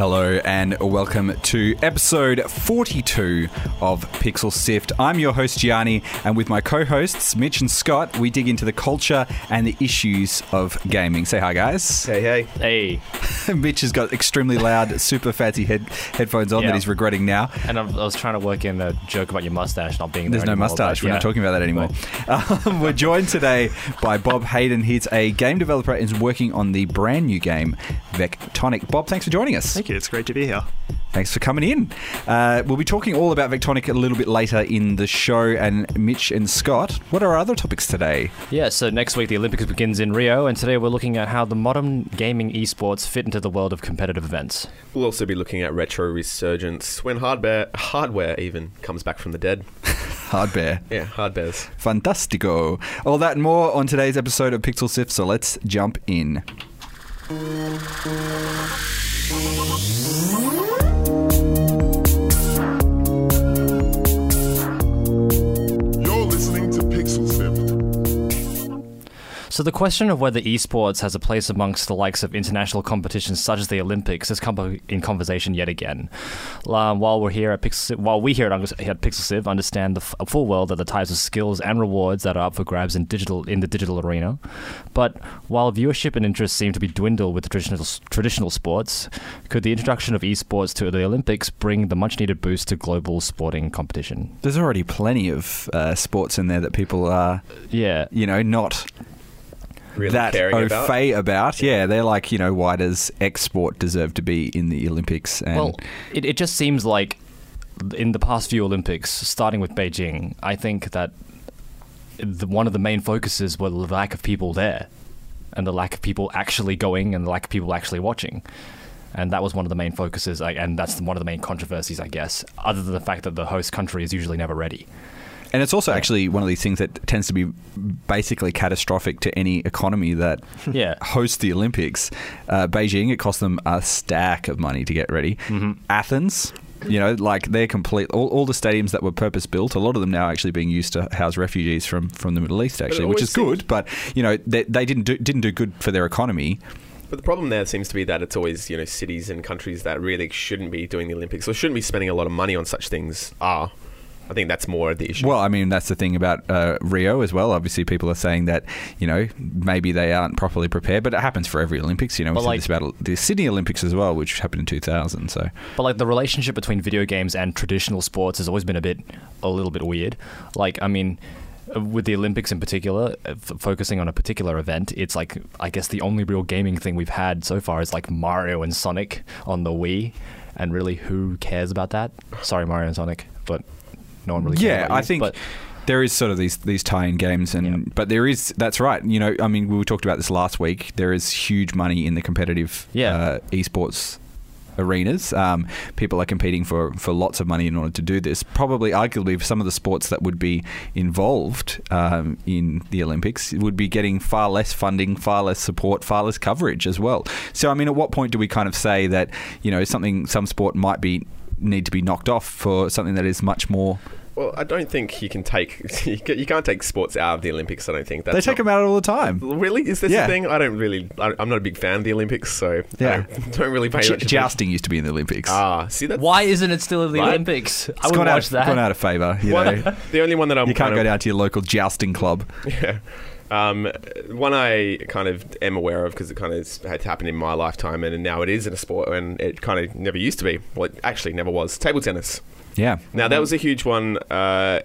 Hello and welcome to episode 42 of Pixel Sift. I'm your host Gianni, and with my co-hosts Mitch and Scott, we dig into the culture and the issues of gaming. Say hi, guys. Hey, hey. Hey, Mitch has got extremely loud, super fancy head headphones on Yeah. that he's regretting now. and I'm, I was trying to work in a joke about your mustache not being there. There's no mustache. but We're not talking about that anymore. Um, we're joined today by Bob Hayden. He's a game developer and is working on the brand new game Vectonic. Bob, thanks for joining us. Thank you. It's great to be here. Thanks for coming in. Uh, we'll be talking all about Vectonic a little bit later in the show. And Mitch and Scott, what are our other topics today? Yeah, so next week the Olympics begins in Rio, and today we're looking at how the modern gaming esports fit into the world of competitive events. We'll also be looking at retro resurgence when hardware, hardware even comes back from the dead. Hardware. Yeah, hardwares. Fantastico. All that and more on today's episode of Pixel Sift. So let's jump in. Peace. So the question of whether esports has a place amongst the likes of international competitions such as the Olympics has come up in conversation yet again. Um, while we're here at Pixel, while we here at, at Pixel Sift understand the f- full well that the types of skills and rewards that are up for grabs in digital in the digital arena, but while viewership and interest seem to be dwindled with traditional traditional sports, could the introduction of esports to the Olympics bring the much needed boost to global sporting competition? There's already plenty of uh, sports in there that people are, Yeah, you know, not Really that au about. fait about. Yeah, they're like, you know, why does X sport deserve to be in the Olympics? And Well, it, it just seems like in the past few Olympics, starting with Beijing, I think that the, one of the main focuses were the lack of people there and the lack of people actually going and the lack of people actually watching. And that was one of the main focuses, and that's one of the main controversies, I guess, other than the fact that the host country is usually never ready. And it's also actually one of these things that tends to be basically catastrophic to any economy that Yeah. hosts the Olympics. Uh, Beijing, it cost them a stack of money to get ready. Mm-hmm. Athens, you know, like they're complete. All, all the stadiums that were purpose built, a lot of them now actually being used to house refugees from, from the Middle East, actually, which is good. But you know, they, they didn't do, didn't do good for their economy. But the problem there seems to be that it's always, you know, cities and countries that really shouldn't be doing the Olympics or shouldn't be spending a lot of money on such things are. I think that's more of the issue. Well, I mean, that's the thing about uh, Rio as well. Obviously, people are saying that you know maybe they aren't properly prepared, but it happens for every Olympics. You know, we But said like- this about the Sydney Olympics as well, which happened in 2000. So But like the relationship between video games and traditional sports has always been a bit, a little bit weird. Like, I mean, with the Olympics in particular, uh, f- focusing on a particular event, it's like I guess the only real gaming thing we've had so far is like Mario and Sonic on the Wii, and really, who cares about that? Sorry, Mario and Sonic, but no one really. yeah, I you. think But there is sort of these these tie-in games, and Yeah. but there is that's right. You know, I mean, we talked about this last week. There is huge money in the competitive Yeah. uh, esports arenas. Um, people are competing for, for lots of money in order to do this. Probably, arguably, for some of the sports that would be involved um, in the Olympics would be getting far less funding, far less support, far less coverage as well. So, I mean, at what point do we kind of say that you know something some sport might be need to be knocked off for something that is much more well, I don't think you can take you can't take sports out of the Olympics. I don't think that's they take not- them out all the time. Really, is this Yeah. a thing? I don't really. I, I'm not a big fan of the Olympics, so Yeah. I don't, don't really pay J- much. attention. jousting used to be in the Olympics. Ah, see that? why isn't it still in the Right. Olympics? I it's would gone watch out, that. gone out of favour. You one, know, the only one that I'm you can't kind go of, down to your local jousting club. Yeah. Um, one I kind of am aware of because it kind of had happened in my lifetime, and now it is in a sport, and it kind of never used to be. Well, it actually never was. Table tennis. Yeah, Now that was a huge one. Uh,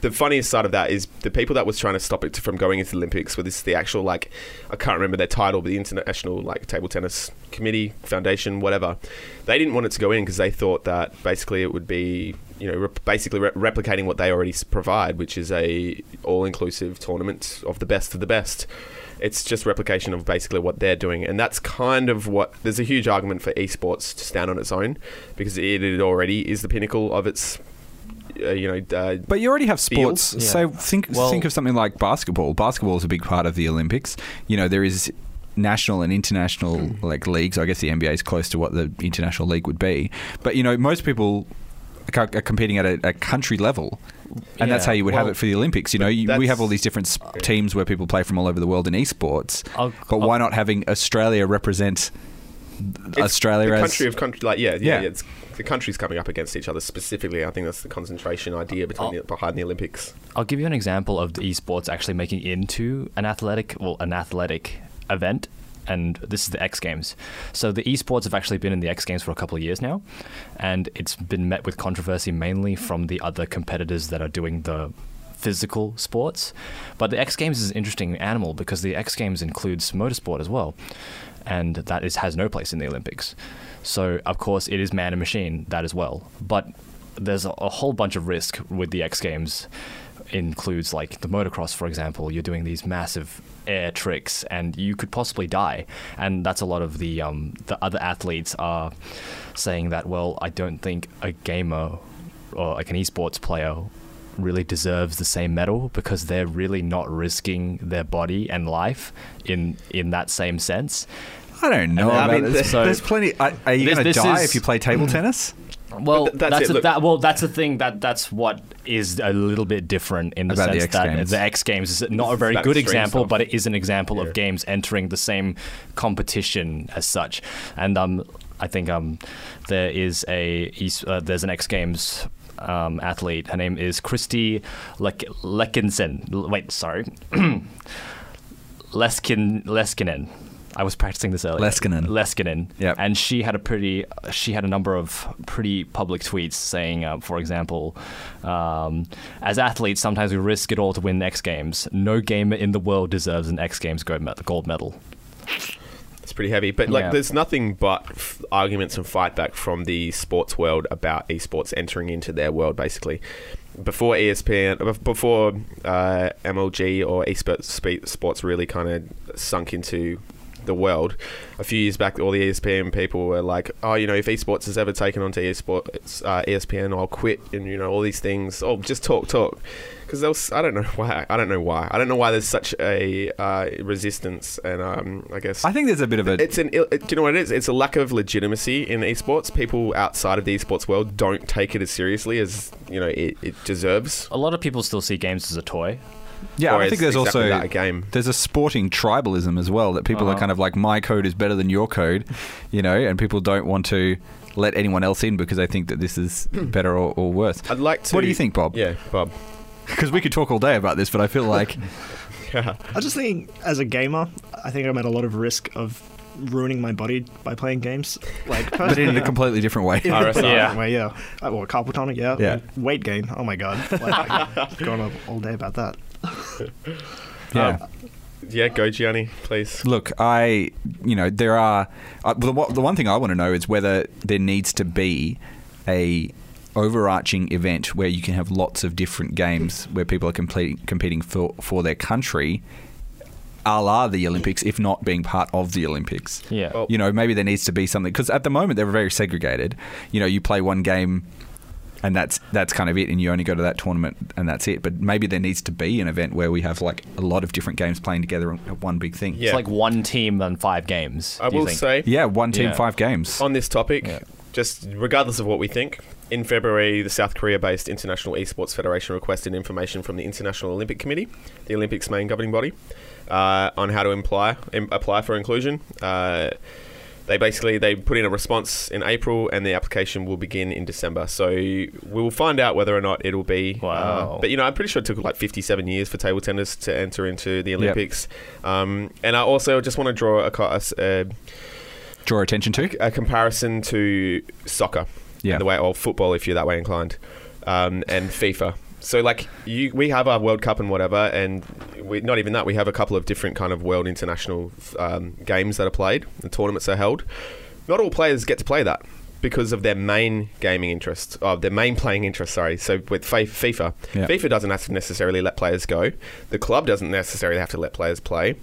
the funniest side of that is the people that was trying to stop it from going into the Olympics were this the actual like I can't remember their title, but the international like table tennis committee foundation, whatever. They didn't want it to go in because they thought that basically it would be you know rep- basically re- replicating what they already provide, which is a all inclusive tournament of the best of the best. It's just replication of basically what they're doing, and that's kind of what. There's a huge argument for esports to stand on its own because it, it already is the pinnacle of its uh, you know, uh, But you already have sports. Yeah. So think Well- think of something like basketball. Basketball is a big part of the Olympics. You know, there is national and international Hmm. like leagues. I guess the NBA is close to what the international league would be. But you know, most people co- are competing at a, a country level. And that's how you would have it for the Olympics. You know, you, we have all these different teams where people play from all over the world in esports. I'll- but I'll- why not having Australia represent Australia the as country of country, like yeah, yeah, Yeah. yeah. It's, the countries coming up against each other specifically. I think that's the concentration idea between the, behind the Olympics. I'll give you an example of the esports actually making into an athletic, well, an athletic event, and this is the X Games. So the esports have actually been in the X Games for a couple of years now, and it's been met with controversy mainly from the other competitors that are doing the physical sports. But the X Games is an interesting animal because the X Games includes motorsport as well, and that is has no place in the Olympics. So of course it is man and machine that as well, but there's a, a whole bunch of risk with the X Games. Includes like the motocross, for example. You're doing these massive air tricks, and you could possibly die. And that's a lot of the um, the other athletes are saying that. Well, I don't think a gamer or like an esports player really deserves the same medal because they're really not risking their body and life in in that same sense. I don't know I mean, this. so- There's plenty. Are, are you going to die is- if you play table tennis? Well, th- that's that's, it, a, that. Well, that's the thing. That that's what is a little bit different in the About sense X that Games. the X Games is not a very about good example, stuff. but it is an example Yeah. of games entering the same competition as such. And um, I think um, there is a uh, there's an X Games. Um, athlete. Her name is Christy Lek- Lekinson. L- Wait, sorry, Leskin Leskinen. I was practicing this earlier. Leskinen. Leskinen. Yep. And she had a pretty, she had a number of pretty public tweets saying, uh, for example, um, as athletes, sometimes we risk it all to win X Games. No gamer in the world deserves an X Games gold medal. It's pretty heavy, but like, Yeah. there's nothing but f- arguments and fight back from the sports world about esports entering into their world. Basically, before ESPN, before uh, MLG or esports sports really kind of sunk into the world. A few years back, all the ESPN people were like, "Oh, you know, if esports has ever taken onto esports, uh, ESPN, I'll quit." And you know, all these things. Oh, just talk, talk. Because there was, I don't know why. I don't know why. I don't know why there's such a uh, resistance, and um, I guess I think there's a bit of a. it's an. ill- Do you know what it is? It's a lack of legitimacy in esports. People outside of the esports world don't take it as seriously as you know it, it deserves. A lot of people still see games as a toy. Yeah, I think there's exactly also that, a game. there's a sporting tribalism as well that people are Uh-huh. kind of like my code is better than your code, you know, and people don't want to let anyone else in because they think that this is better or, or worse. I'd like to. What do you think, Bob? Yeah, Bob. Because we could talk all day about this, but I feel like Yeah. I just think, as a gamer, I think I'm at a lot of risk of ruining my body by playing games. Like, but in a completely different way. In RSI. Yeah. different way, yeah. Well, carpal tunnel, yeah. Yeah. Weight gain. Oh my god. Like, going on all day about that. Yeah. Yeah, go Gianni, please. Look, I, you know, there are. Uh, the, one- the one thing I want to know is whether there needs to be a overarching event where you can have lots of different games where people are competing competing for for their country, a la the Olympics, if not being part of the Olympics. Yeah. Well- You know, maybe there needs to be something because at the moment they're very segregated. You know, you play one game. And that's that's kind of it, and you only go to that tournament, and that's it. But maybe there needs to be an event where we have like a lot of different games playing together at one big thing. Yeah. It's like one team and five games. I do you will think? say Yeah, one team, Yeah. five games. on this topic, Yeah. just regardless of what we think, in February, the South Korea-based International Esports Federation requested information from the International Olympic Committee, the Olympics' main governing body, uh, on how to imply, im- apply for inclusion. Uh, they basically they put in a response in April, and the application will begin in December. So we will find out whether or not it'll be. uh, Wow. but you know, I'm pretty sure it took like 57 years for table tennis to enter into the Olympics. Um, and I also just want to draw a, a a Draw attention to. a comparison to soccer, Yeah. the way or football if you're that way inclined, um, and FIFA. So like you, we have our World Cup and whatever, and we, not even that. We have a couple of different kind of world international um, games that are played. The tournaments are held. Not all players get to play that because of their main gaming interest, of their main playing interest. Sorry. So with FIFA, Yeah. FIFA doesn't have to necessarily let players go. The club doesn't necessarily have to let players play.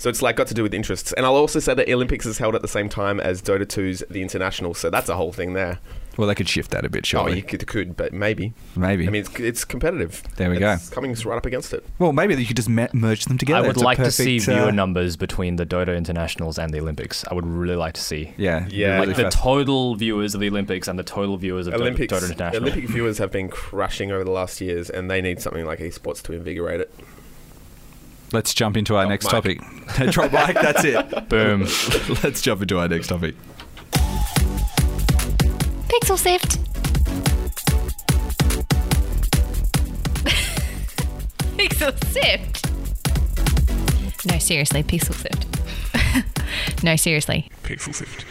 So it's like got to do with interests. And I'll also say that Olympics is held at the same time as Dota 2's the International, so that's a whole thing there. Well, they could shift that a bit, surely. Oh, you could, could, but maybe. Maybe. I mean, it's, it's competitive. There we go. it's Coming right up against it. well, maybe you could just me- merge them together. I would It's a like to see perfect, uh, viewer numbers between the Dota Internationals and the Olympics. I would really like to see. Yeah, Yeah. really Like the fast. total viewers of the Olympics and the total viewers of Dota- Olympics, Dota International. Olympic viewers have been crushing over the last years, and they need something like esports to invigorate it. Let's jump into our Drop next mic. topic. Drop mic. That's it. Boom. Let's jump into our next topic. Pixel Sift. Pixel Sift. No, seriously, Pixel Sift. no, seriously. Pixel Sift.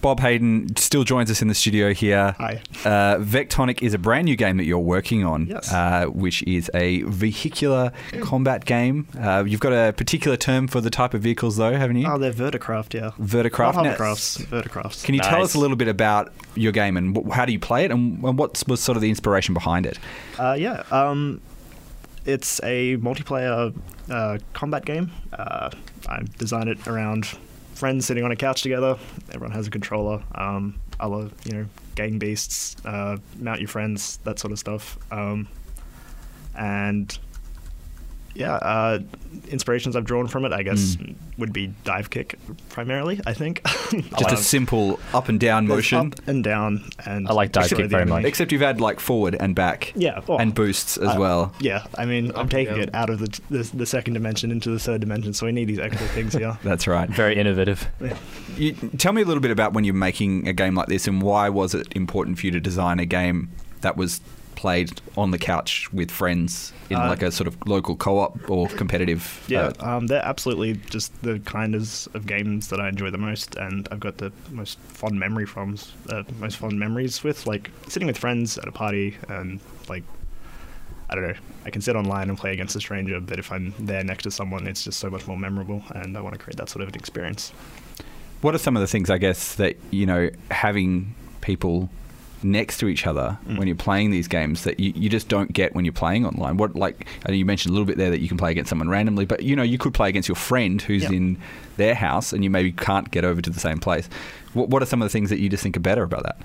Bob Hayden still joins us in the studio here. Hi. Uh, Vectonic is a brand new game that you're working on, Yes. uh, which is a vehicular combat game. Uh, you've got a particular term for the type of vehicles, though, haven't you? Oh, they're Verticraft, yeah. Verticraft. Not hovercrafts, Verticrafts. Can you tell us a little bit about your game and wh- how do you play it, and, and what was sort of the inspiration behind it? Uh, yeah, um, it's a multiplayer uh, combat game. Uh, I designed it around friends sitting on a couch together. Everyone has a controller. Um, other, you know, gang beasts, uh, mount your friends, that sort of stuff. Um, and yeah, uh, inspirations I've drawn from it, I guess, Mm. would be Divekick primarily. I think Just a Um, simple up and down motion, up and down, and I like Divekick very much. except you've had like forward and back, Yeah, well, and boosts as uh, well. Yeah, I mean, I'm taking yeah. it out of the, the the second dimension into the third dimension, so we need these extra things here. That's right. Very innovative. You, tell me a little bit about when you're making a game like this, and why was it important for you to design a game that was played on the couch with friends in Uh, like a sort of local co-op or competitive? Yeah, uh, um, they're absolutely just the kinds of, games that I enjoy the most, and I've got the most fond memory from, uh, most fond memories with, like sitting with friends at a party, and like, I don't know, I can sit online and play against a stranger, but if I'm there next to someone, it's just so much more memorable, and I want to create that sort of an experience. what are some of the things I guess that you know having people next to each other Mm. when you're playing these games that you, you just don't get when you're playing online? What like I know you mentioned a little bit there that you can play against someone randomly, but you know you could play against your friend who's Yeah. in their house and you maybe can't get over to the same place. What, what are some of the things that you just think are better about that?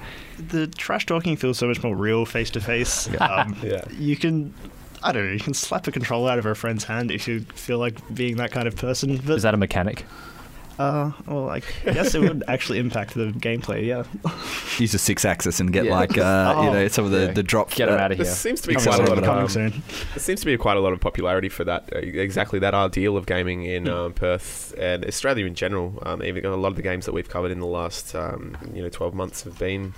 the trash talking feels so much more real face to face. Um, Yeah. You can, I don't know, you can slap a controller out of a friend's hand if you feel like being that kind of person. But, Is that a mechanic? Uh, well, I guess it would actually impact the gameplay, yeah. Use a Sixaxis and get Yeah. like uh, you Oh. know some of the Yeah. the drop. Get 'em uh, out of There here. seems to be Coming quite a lot of coming um, soon. There seems to be quite a lot of popularity for that, uh, exactly that ideal of gaming in um, Perth and Australia in general. Um, even a lot of the games that we've covered in the last, um, you know, 12 months have been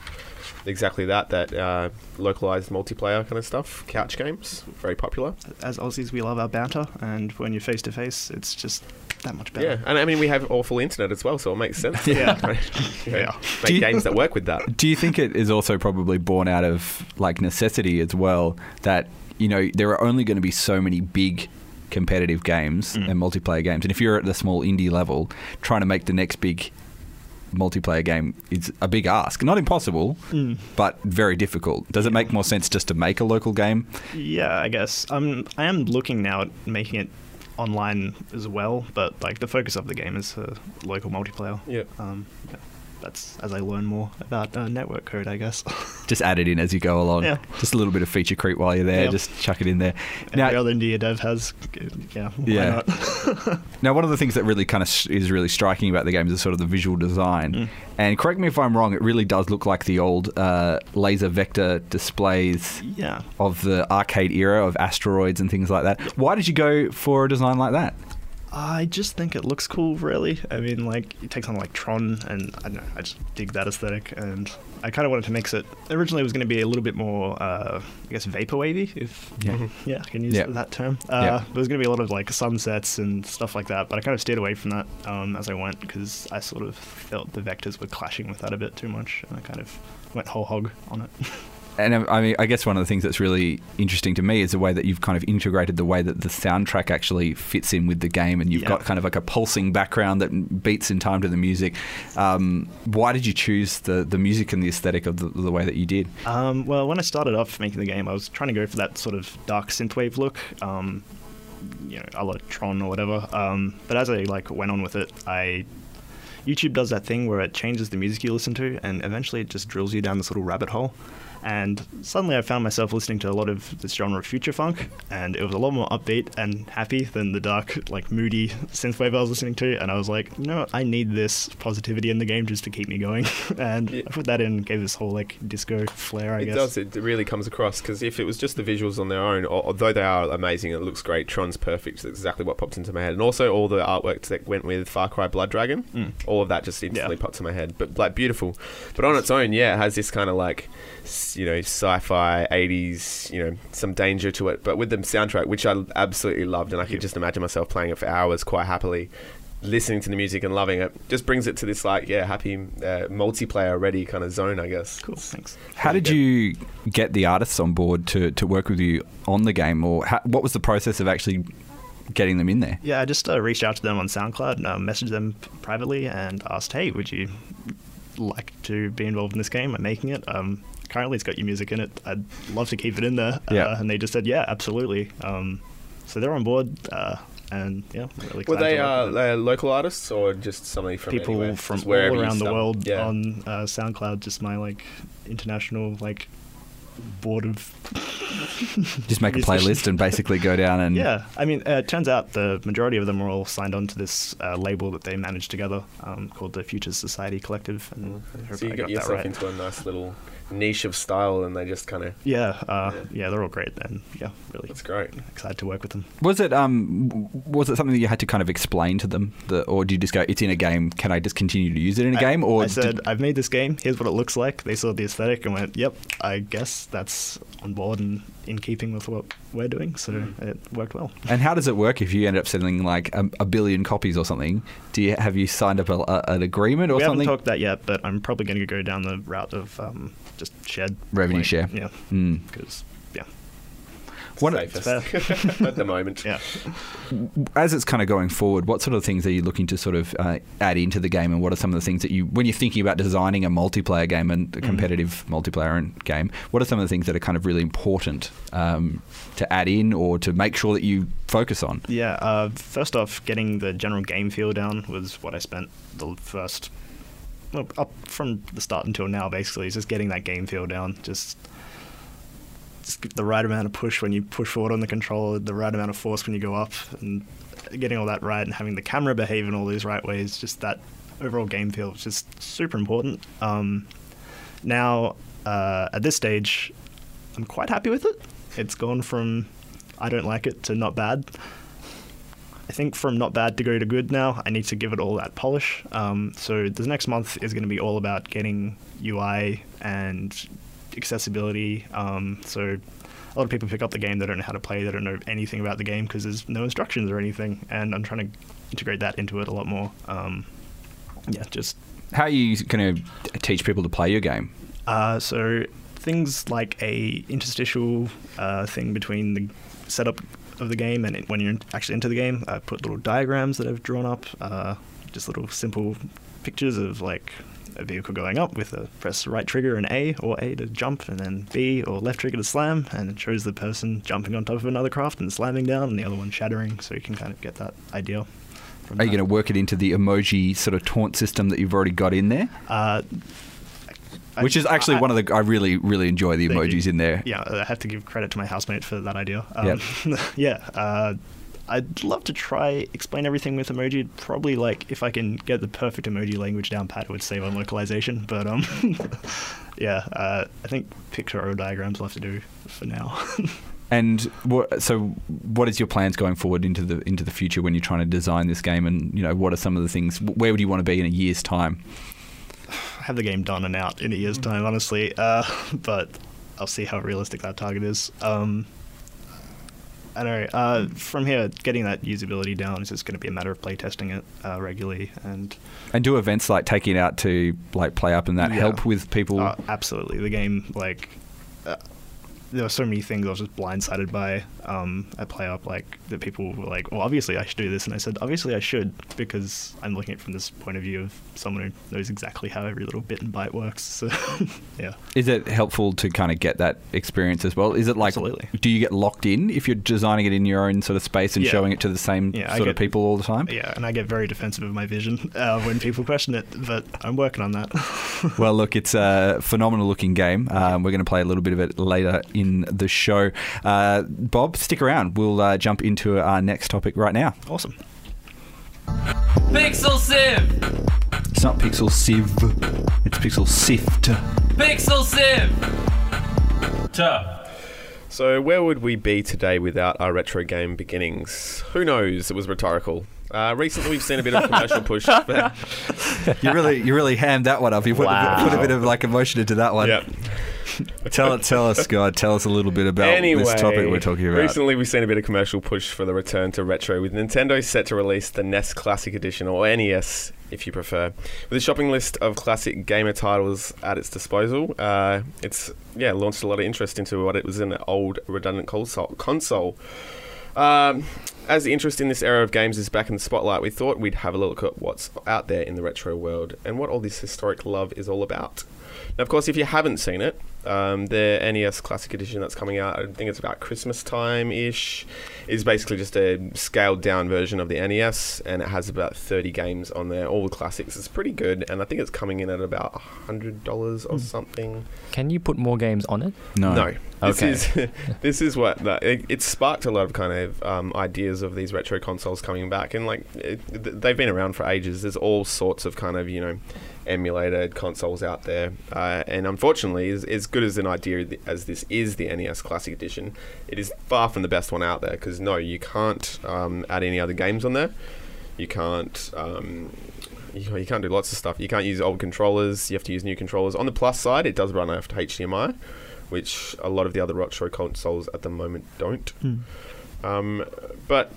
exactly that, that uh, localized multiplayer kind of stuff. Couch games, very popular. As Aussies, we love our banter, and when you're face to face, it's just that much better. Yeah, and I mean, we have awful internet as well, so it makes sense. Yeah. You know, Yeah. Make you- games that work with that. Do you think it is also probably born out of like necessity as well that you know there are only going to be so many big competitive games Mm. and multiplayer games, and if you're at the small indie level, trying to make the next big multiplayer game is a big ask. Not impossible, Mm. but very difficult. Does it make more sense just to make a local game? Yeah, I guess. I'm I am looking now at making it online as well, but like the focus of the game is uh, local multiplayer. Yeah. Um, yeah. That's as I learn more about uh, network code, I guess. Just add it in as you go along. Yeah. Just a little bit of feature creep while you're there. Yeah. Just chuck it in there. Every other indie dev has, yeah, why Yeah. not? Now, one of the things that really kind of is really striking about the game is sort of the visual design. Mm. And correct me if I'm wrong, it really does look like the old uh, laser vector displays yeah. of the arcade era of asteroids and things like that. Why did you go for a design like that? I just think it looks cool, really. I mean, like, it takes something like Tron, and I don't know, I just dig that aesthetic, and I kind of wanted to mix it. Originally, it was going to be a little bit more, uh, I guess, vaporwavy, if Yeah. yeah, I can use Yeah. that term. Uh, Yeah. There was going to be a lot of like sunsets and stuff like that, but I kind of steered away from that um, as I went because I sort of felt the vectors were clashing with that a bit too much, and I kind of went whole hog on it. And um, I mean, I guess one of the things that's really interesting to me is the way that you've kind of integrated the way that the soundtrack actually fits in with the game, and you've Yeah. got kind of like a pulsing background that beats in time to the music. Um, why did you choose the, the music and the aesthetic of the, the way that you did? Um, well, when I started off making the game, I was trying to go for that sort of dark synthwave look. Um, you know, a la Tron or whatever. Um, but as I like went on with it, I YouTube does that thing where it changes the music you listen to, and eventually it just drills you down this little rabbit hole. And suddenly I found myself listening to a lot of this genre of future funk, and it was a lot more upbeat and happy than the dark, like moody synthwave I was listening to. And I was like, you know, what? I need this positivity in the game just to keep me going. and Yeah. I put that in, gave this whole like disco flair, I it guess. It does. It really comes across because if it was just the visuals on their own, although they are amazing, it looks great. Tron's perfect. That's exactly what popped into my head, and also all the artwork that went with Far Cry Blood Dragon. Mm. All of that just instantly Yeah. popped in my head. But like beautiful, but on its own, yeah, it has this kind of like you know sci-fi 80s, you know, some danger to it. But with the soundtrack, which I absolutely loved, and I could just imagine myself playing it for hours quite happily. Listening to the music and loving it just brings it to this like yeah happy uh, multiplayer ready kind of zone I guess. Cool, thanks. How did you get the artists on board to, to work with you on the game, or how, what was the process of actually getting them in there? Yeah, I just uh, reached out to them on SoundCloud, uh, messaged them privately, and asked, "Hey, would you like to be involved in this game? I'm making it. Um, currently, it's got your music in it. I'd love to keep it in there." Yeah. Uh, and they just said, "Yeah, absolutely." Um, so they're on board, uh, and yeah, really Were they to uh, with uh, local artists or just somebody from people anywhere? from Just all wherever around the stumble? world Yeah. on uh, SoundCloud? Just my like international like board of Just make a playlist and basically go down and Yeah, I mean, uh, it turns out the majority of them are all signed on to this uh, label that they managed together um, called the Futures Society Collective. And I hope So you I get got yourself right. into a nice little niche of style, and they just kind of Yeah, uh, yeah, they're all great, and yeah, really that's great. excited to work with them. Was it um was it something that you had to kind of explain to them, that, or did you just go, "It's in a game. Can I just continue to use it in a I- game?" Or I said, did- I've made this game. Here's what it looks like. They saw the aesthetic and went, "Yep, I guess that's on board and in keeping with what we're doing." So Mm. it worked well. and how does it work if you end up selling like a, a billion copies or something? Do you have you signed up a, a, an agreement or we something? haven't talked that yet, but I'm probably going to go down the route of um, just shared Revenue like, share. Yeah, Mm. because yeah, What- Safest at the moment. yeah. As it's kind of going forward, what sort of things are you looking to sort of uh, add into the game, and what are some of the things that you, when you're thinking about designing a multiplayer game and Mm. a competitive multiplayer game, what are some of the things that are kind of really important um, to add in or to make sure that you focus on? Yeah, uh, first off, getting the general game feel down was what I spent the first, well, up from the start until now, basically, is just getting that game feel down. Just, just the right amount of push when you push forward on the controller, the right amount of force when you go up, and getting all that right, and having the camera behave in all these right ways. Just that overall game feel is just super important. Um, now, uh, at this stage, I'm quite happy with it. It's gone from I don't like it to not bad. I think from not bad to go to good now, I need to give it all that polish. Um, so the next month is going to be all about getting UI and accessibility. Um, so a lot of people pick up the game, they don't know how to play, they don't know anything about the game because there's no instructions or anything. And I'm trying to integrate that into it a lot more. Um, yeah, just How are you going to teach people to play your game? uh, so things like a interstitial uh, thing between the setup of the game and when you're actually into the game, I put little diagrams that I've drawn up, uh, just little simple pictures of like a vehicle going up with a press right trigger and A or A to jump and then B or left trigger to slam and it shows the person jumping on top of another craft and slamming down and the other one shattering so you can kind of get that idea. Are you going to work it into the emoji sort of taunt system that you've already got in there? Uh, I- Which is actually I- one of the I really really enjoy the Thank you. emojis in there. Yeah, I have to give credit to my housemate for that idea. Um, yeah, uh, I'd love to try explain everything with emoji. Probably like if I can get the perfect emoji language down pat, it would save on localization. But um, yeah, uh, I think picture or diagrams will have to do for now. And what, so, what is your plans going forward into the into the future when you're trying to design this game? And you know, what are some of the things? Where would you want to be in a year's time? have the game done and out in a year's time, honestly. Uh, but I'll see how realistic that target is. Um, I don't know. Uh, from here, getting that usability down is just going to be a matter of playtesting it uh, regularly and And do events like taking it out to like play up and that Yeah. help with people? Uh, absolutely, the game like uh, there were so many things I was just blindsided by um, at Play Up, like that people were like, "Well, obviously I should do this," and I said, "Obviously I should," because I'm looking at it from this point of view of someone who knows exactly how every little bit and byte works. So, yeah. Is it helpful to kind of get that experience as well? Is it like, Absolutely. do you get locked in if you're designing it in your own sort of space and Yeah. showing it to the same Yeah, sort of get- people all the time? Yeah, and I get very defensive of my vision uh, when people question it, but I'm working on that. Well, look, it's a phenomenal looking game. Um, we're going to play a little bit of it later in the show. Uh, Bob, stick around. We'll uh, jump into our next topic right now. awesome. Pixel Sieve! It's not Pixel Sieve, it's Pixel Sift. Pixel Sieve! Tuh. So, where would we be today without our retro game beginnings? Who knows? It was rhetorical. Uh, recently, we've seen a bit of commercial push. For, You really, you really hammed that one up. You put, a, bit, put a bit of like emotion into that one. yeah. Tell tell us, God. Tell us a little bit about anyway, this topic we're talking about. Recently, we've seen a bit of commercial push for the return to retro, with Nintendo set to release the NES Classic Edition, or NES if you prefer, with a shopping list of classic gamer titles at its disposal. Uh, it's yeah launched a lot of interest into what it was in an old redundant console. console. Um, as the interest in this era of games is back in the spotlight, we thought we'd have a look at what's out there in the retro world and what all this historic love is all about. Now, of course, if you haven't seen it, um, the NES Classic Edition that's coming out, I think it's about Christmas time ish, is basically just a scaled down version of the NES, and it has about 30 games on there, all the classics. It's pretty good, and I think it's coming in at about $100 or something. Can you put more games on it? no. No. This Okay. is this is what that, it, it sparked a lot of kind of um, ideas of these retro consoles coming back, and like it, they've been around for ages. There's all sorts of kind of you know emulated consoles out there, uh, and unfortunately, as, as good as an idea as this is the NES Classic Edition, it is far from the best one out there. Because no, you can't um, add any other games on there. You can't. Um, you, you can't do lots of stuff. You can't use old controllers. You have to use new controllers. On the plus side, it does run after HDMI, which a lot of the other retro consoles at the moment don't. Um, but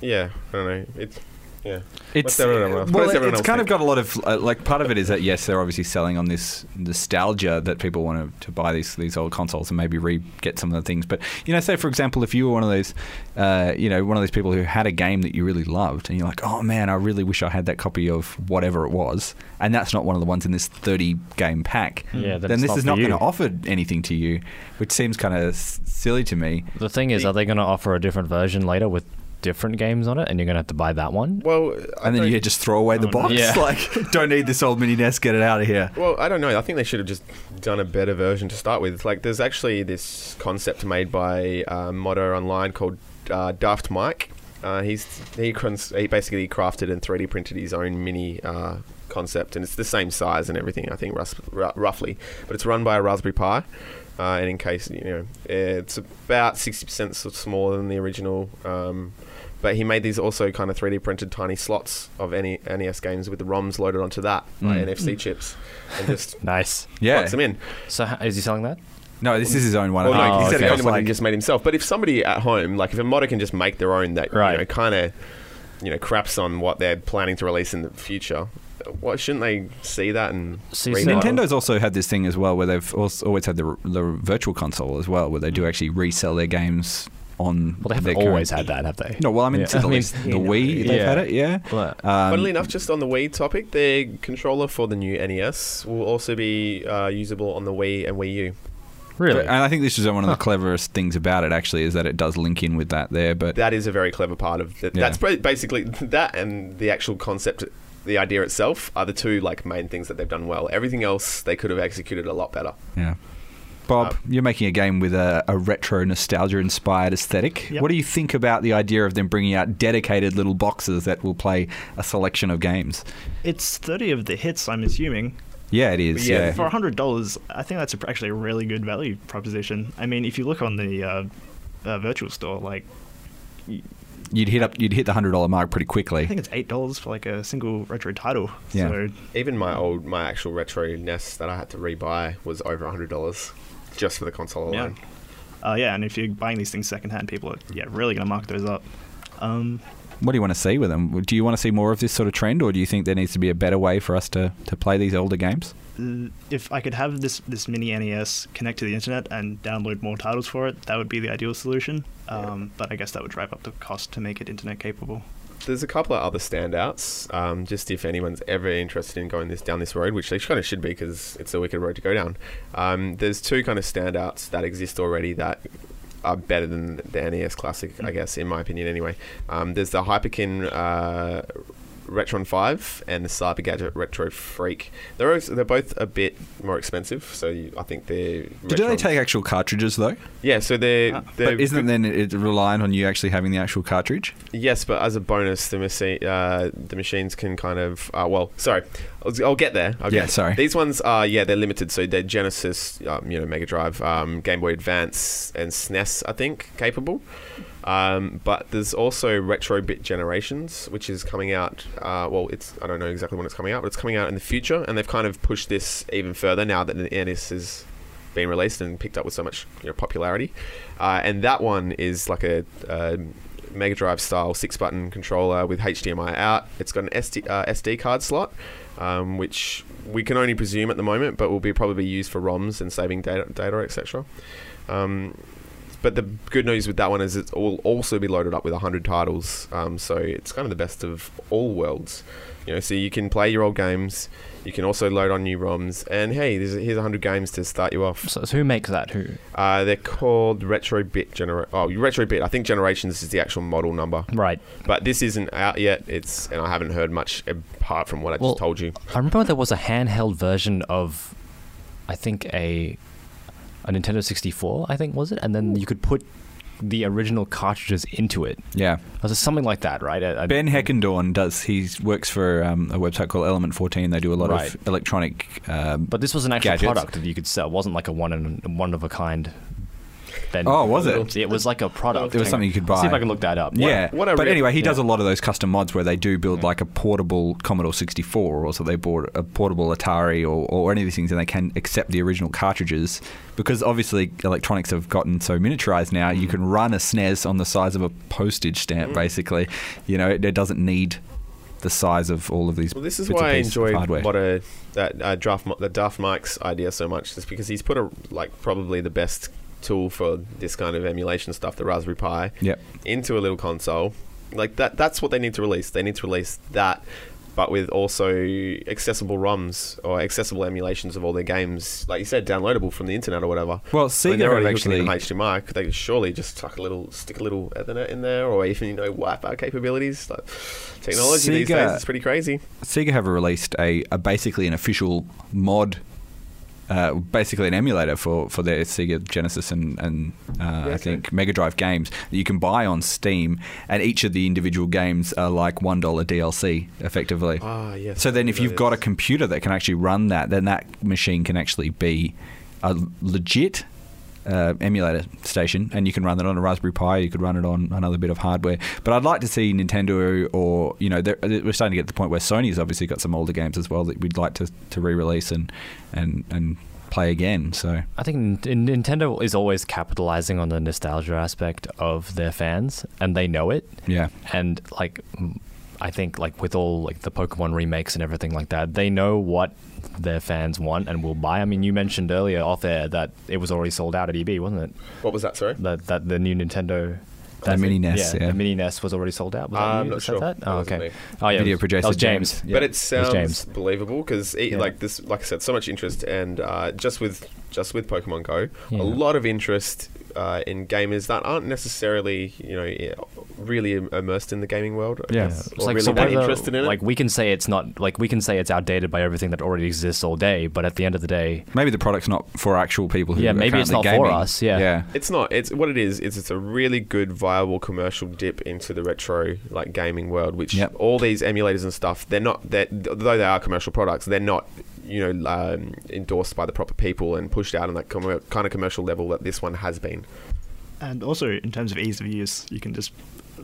yeah, I don't know. It's yeah. It's, What's everyone else- what well, does everyone it's else kind of think? got a lot of uh, like part of it is that yes, they're obviously selling on this nostalgia that people want to, to buy these these old consoles and maybe re get some of the things. But you know, say for example, if you were one of those, uh, you know, one of those people who had a game that you really loved and you're like, oh man, I really wish I had that copy of whatever it was, and that's not one of the ones in this 30 game pack. Yeah, then then this not is not going to offer anything to you, which seems kind of s- silly to me. The thing is, are they going to offer a different version later with different games on it, and you're going to have to buy that one? Well, I And then don't- you just throw away the no. box. Yeah. Like, don't need this old mini NES. Get it out of here. Well, I don't know. I think they should have just done a better version to start with. Like, there's actually this concept made by uh, Modder Online called uh, Daft Mike. Uh, he's he, cons- he basically crafted and 3D printed his own mini uh, concept, and it's the same size and everything. I think rus- r- roughly, but it's run by a Raspberry Pi. Uh, and in case you know, it's about 60% smaller than the original. Um, but he made these also kind of 3D printed tiny slots of any NES games with the ROMs loaded onto that, like Mm. NFC chips, and just Nice. Yeah. plugs them in. So is he selling that? No, this is his own one. Well, I no, think. he He said said the it was one like, he just made himself. But if somebody at home, like if a modder can just make their own that Right. you know kind of you know craps on what they're planning to release in the future, why shouldn't they see that and See, read so- that? Nintendo's also had this thing as well, where they've also always had the, the virtual console as well, where they do actually resell their games on. Well, they haven't their always current- had that, have they? No, well, I mean, Yeah. to the, I mean, least, the Wii, they've yeah. had it, yeah. Well, Um, Funnily enough, just on the Wii topic, the controller for the new NES will also be uh, usable on the Wii and Wii U. really? And I think this is one of the cleverest things about it, actually, is that it does link in with that there. But That is a very clever part of it. Yeah. That's ba- basically that and the actual concept. The idea itself are the two like main things that they've done well. Everything else they could have executed a lot better. yeah. Bob, Um, you're making a game with a, a retro nostalgia inspired aesthetic. Yep. What do you think about the idea of them bringing out dedicated little boxes that will play a selection of games? It's 30 of the hits, I'm assuming. Yeah, it is. Yeah. Yeah. For $100, I think that's a, actually a really good value proposition. I mean, if you look on the uh, uh, virtual store, like, You'd hit up. You'd hit the hundred dollar mark pretty quickly. I think it's $8 for like a single retro title. Yeah. So, Even my old, my actual retro NES that I had to rebuy was over hundred dollars, just for the console yeah. alone. Uh, yeah, and if you're buying these things secondhand, people are yeah really going to mark those up. Um, What do you want to see with them? Do you want to see more of this sort of trend, or do you think there needs to be a better way for us to, to play these older games? If I could have this this mini NES connect to the internet and download more titles for it, that would be the ideal solution. Um, But I guess that would drive up the cost to make it internet capable. There's a couple of other standouts. Um, just if anyone's ever interested in going this down this road, which they kind of should be because it's a wicked road to go down. Um, there's two kind of standouts that exist already that are better than the NES Classic, I guess, in my opinion. Anyway, um, there's the Hyperkin. Uh, Retron 5 and the Cyber Gadget Retro Freak. They're also, they're both a bit more expensive, so you, I think they're. Do they Retrons- take actual cartridges though? Yeah, so they're. Ah, they're But isn't then it reliant on you actually having the actual cartridge? Yes, but as a bonus, the machine, uh, the machines can kind of. Uh, well, sorry, I'll, I'll get there. I'll Yeah, get sorry. These ones are yeah, they're limited, so they're Genesis, um, you know, Mega Drive, um, Game Boy Advance, and SNES, I think, capable. Um, but there's also Retro Bit Generations, which is coming out. Uh, well, it's I don't know exactly when it's coming out, but it's coming out in the future, and they've kind of pushed this even further now that the NES has been released and picked up with so much you know, popularity. Uh, and that one is like a, a Mega Drive style six button controller with HDMI out. It's got an SD, uh, SD card slot, um, which we can only presume at the moment, but will be probably used for ROMs and saving data, data etc. Um, but the good news with that one is it will also be loaded up with 100 titles, um, so it's kind of the best of all worlds. You know, so you can play your old games, you can also load on new ROMs, and hey, there's, here's 100 games to start you off. So, so who makes that? Who? Uh, they're called Retro Bit Genera- Oh, Retro Bit. I think Generations is the actual model number, Right. but this isn't out yet. It's and I haven't heard much apart from what I Well- just told you. I remember there was a handheld version of, I think a, a Nintendo 64. I think was it, and then you could put the original cartridges into it. Yeah. Was it something like that? Right. I- I- Ben Heckendorn does. He works for um, a website called Element 14. They do a lot Right. of electronic. Um, But this was an actual Gadgets. product that you could sell. It wasn't like a one and one of a kind. Ben. Oh, was it? It was like a product. It was something you could Let's See if buy. I can look that up. yeah, what a but real- anyway, he does a lot of those custom mods where they do build like a portable Commodore 64, or so they bought a portable Atari, or, or any of these things, and they can accept the original cartridges because obviously electronics have gotten so miniaturized now. You mm. can run a SNES on the size of a postage stamp, mm. basically. You know, it, it doesn't need the size of all of these. Well, this is bits why I pieces of enjoyed hardware. what a that uh, draft the Daft Mike's idea so much, is because he's put a like probably the best tool for this kind of emulation stuff, the Raspberry Pi, Yep. into a little console. Like that. That's what they need to release. They need to release that. But with also accessible ROMs or accessible emulations of all their games, like you said, downloadable from the internet or whatever. Well, I mean, Sega they're actually. HDMI. They could surely just tuck a little, stick a little Ethernet in there, or even you know Wi-Fi capabilities. Like, technology these days is pretty crazy. Sega have released a, a basically an official mod, uh, basically an emulator for, for their Sega Genesis and, and uh, I okay. think Mega Drive games that you can buy on Steam, and each of the individual games are like one dollar DLC effectively. Ah, yes. so then, if you've got a computer that can actually run that, then that machine can actually be a legit uh, emulator station, and you can run it on a Raspberry Pi. You could run it on another bit of hardware. But I'd like to see Nintendo, or you know, we're starting to get to the point where Sony's obviously got some older games as well that we'd like to, to re-release and and and play again. So I think Nintendo is always capitalizing on the nostalgia aspect of their fans, and they know it. yeah, And like, I think like with all like the Pokemon remakes and everything like that, they know what their fans want and will buy. I mean, you mentioned earlier off air that it was already sold out at EB, wasn't it? What was that? Sorry. That that the new Nintendo. The that's mini it. NES, yeah. the mini NES was already sold out. Was Uh, that I'm you not that said sure. That? That Oh, okay. me. Oh yeah, Video that producer was James. James. but it sounds James. believable because Yeah. like this, like I said, so much interest, and uh, just with just with Pokemon Go, Yeah. a lot of interest uh, in gamers that aren't necessarily, you know, really immersed in the gaming world. I Yeah. guess, or like really so that whether- interested in it. Like we can say it's not like we can say it's outdated by everything that already exists all day, but at the end of the day, maybe the product's not for actual people. Who Yeah, are maybe it's currently not for us, yeah. yeah. It's not. It's what it is. Is it's a really good, viable commercial dip into the retro like gaming world. Which Yep. all these emulators and stuff, they're not. That though they are commercial products, they're not. You know, um, endorsed by the proper people and pushed out on that com- kind of commercial level that this one has been. And also, in terms of ease of use, you can just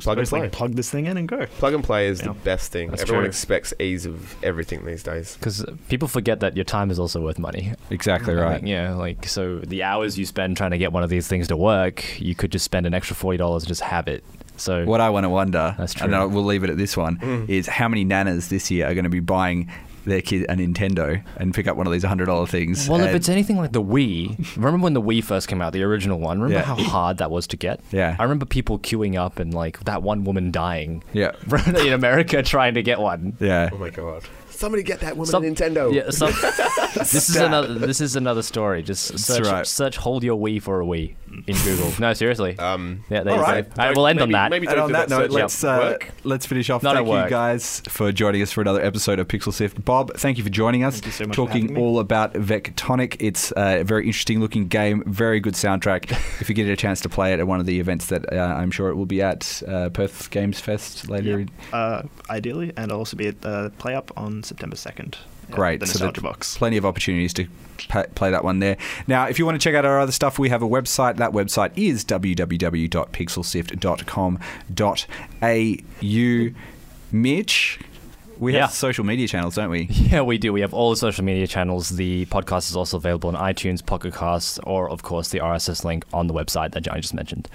Plug and supposedly play. plug this thing in and go. Plug and play is Yeah. the best thing. That's Everyone true. expects ease of everything these days. because people forget that your time is also worth money. Exactly I right. yeah, like so the hours you spend trying to get one of these things to work, you could just spend an extra forty dollars and just have it. So What I want to wonder, That's true. and I- we'll leave it at this one, is how many nanas this year are going to be buying their kid a Nintendo and pick up one of these hundred dollar things? Well, if it's anything like the Wii, remember when the Wii first came out, the original one? Remember Yeah. how hard that was to get? Yeah. I remember people queuing up and like that one woman dying yeah, in America trying to get one. yeah. Oh my god! Somebody get that woman Some- a Nintendo. Yeah, some, this is another. This is another story. Just search, right. search "hold your Wii" for a Wii in Google. No, seriously. Um, yeah, there all you right. go. All right, we'll end on that. Maybe And on do that note, let's uh, let's finish off. Not thank you guys for joining us for another episode of Pixel Sift. Bob, thank you for joining us. Thank you so much for talking me. all about Vectonic. It's a very interesting looking game, very good soundtrack. if you get a chance to play it at one of the events that uh, I'm sure it will be at uh, Perth Games Fest later. Uh, ideally, and I'll also be at the Play Up on September 2nd. at Great. The So Nostalgia that- Box. Plenty of opportunities to pa- play that one there. Now, if you want to check out our other stuff, we have a website. That website is www.pixelsift.com.au. Mitch, we Yeah. have social media channels, don't we? Yeah, we do. We have all the social media channels. The podcast is also available on iTunes, Pocket Casts, or of course the RSS link on the website that Johnny just mentioned.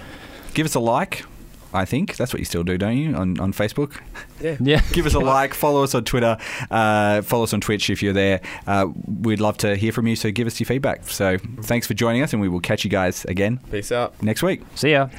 Give us a like. I think. That's what you still do, don't you, on, on Facebook? Yeah. yeah. Give us a like, follow us on Twitter, uh, follow us on Twitch if you're there. Uh, we'd love to hear from you, so give us your feedback. So thanks for joining us, and we will catch you guys again. Peace out. Next week. See ya.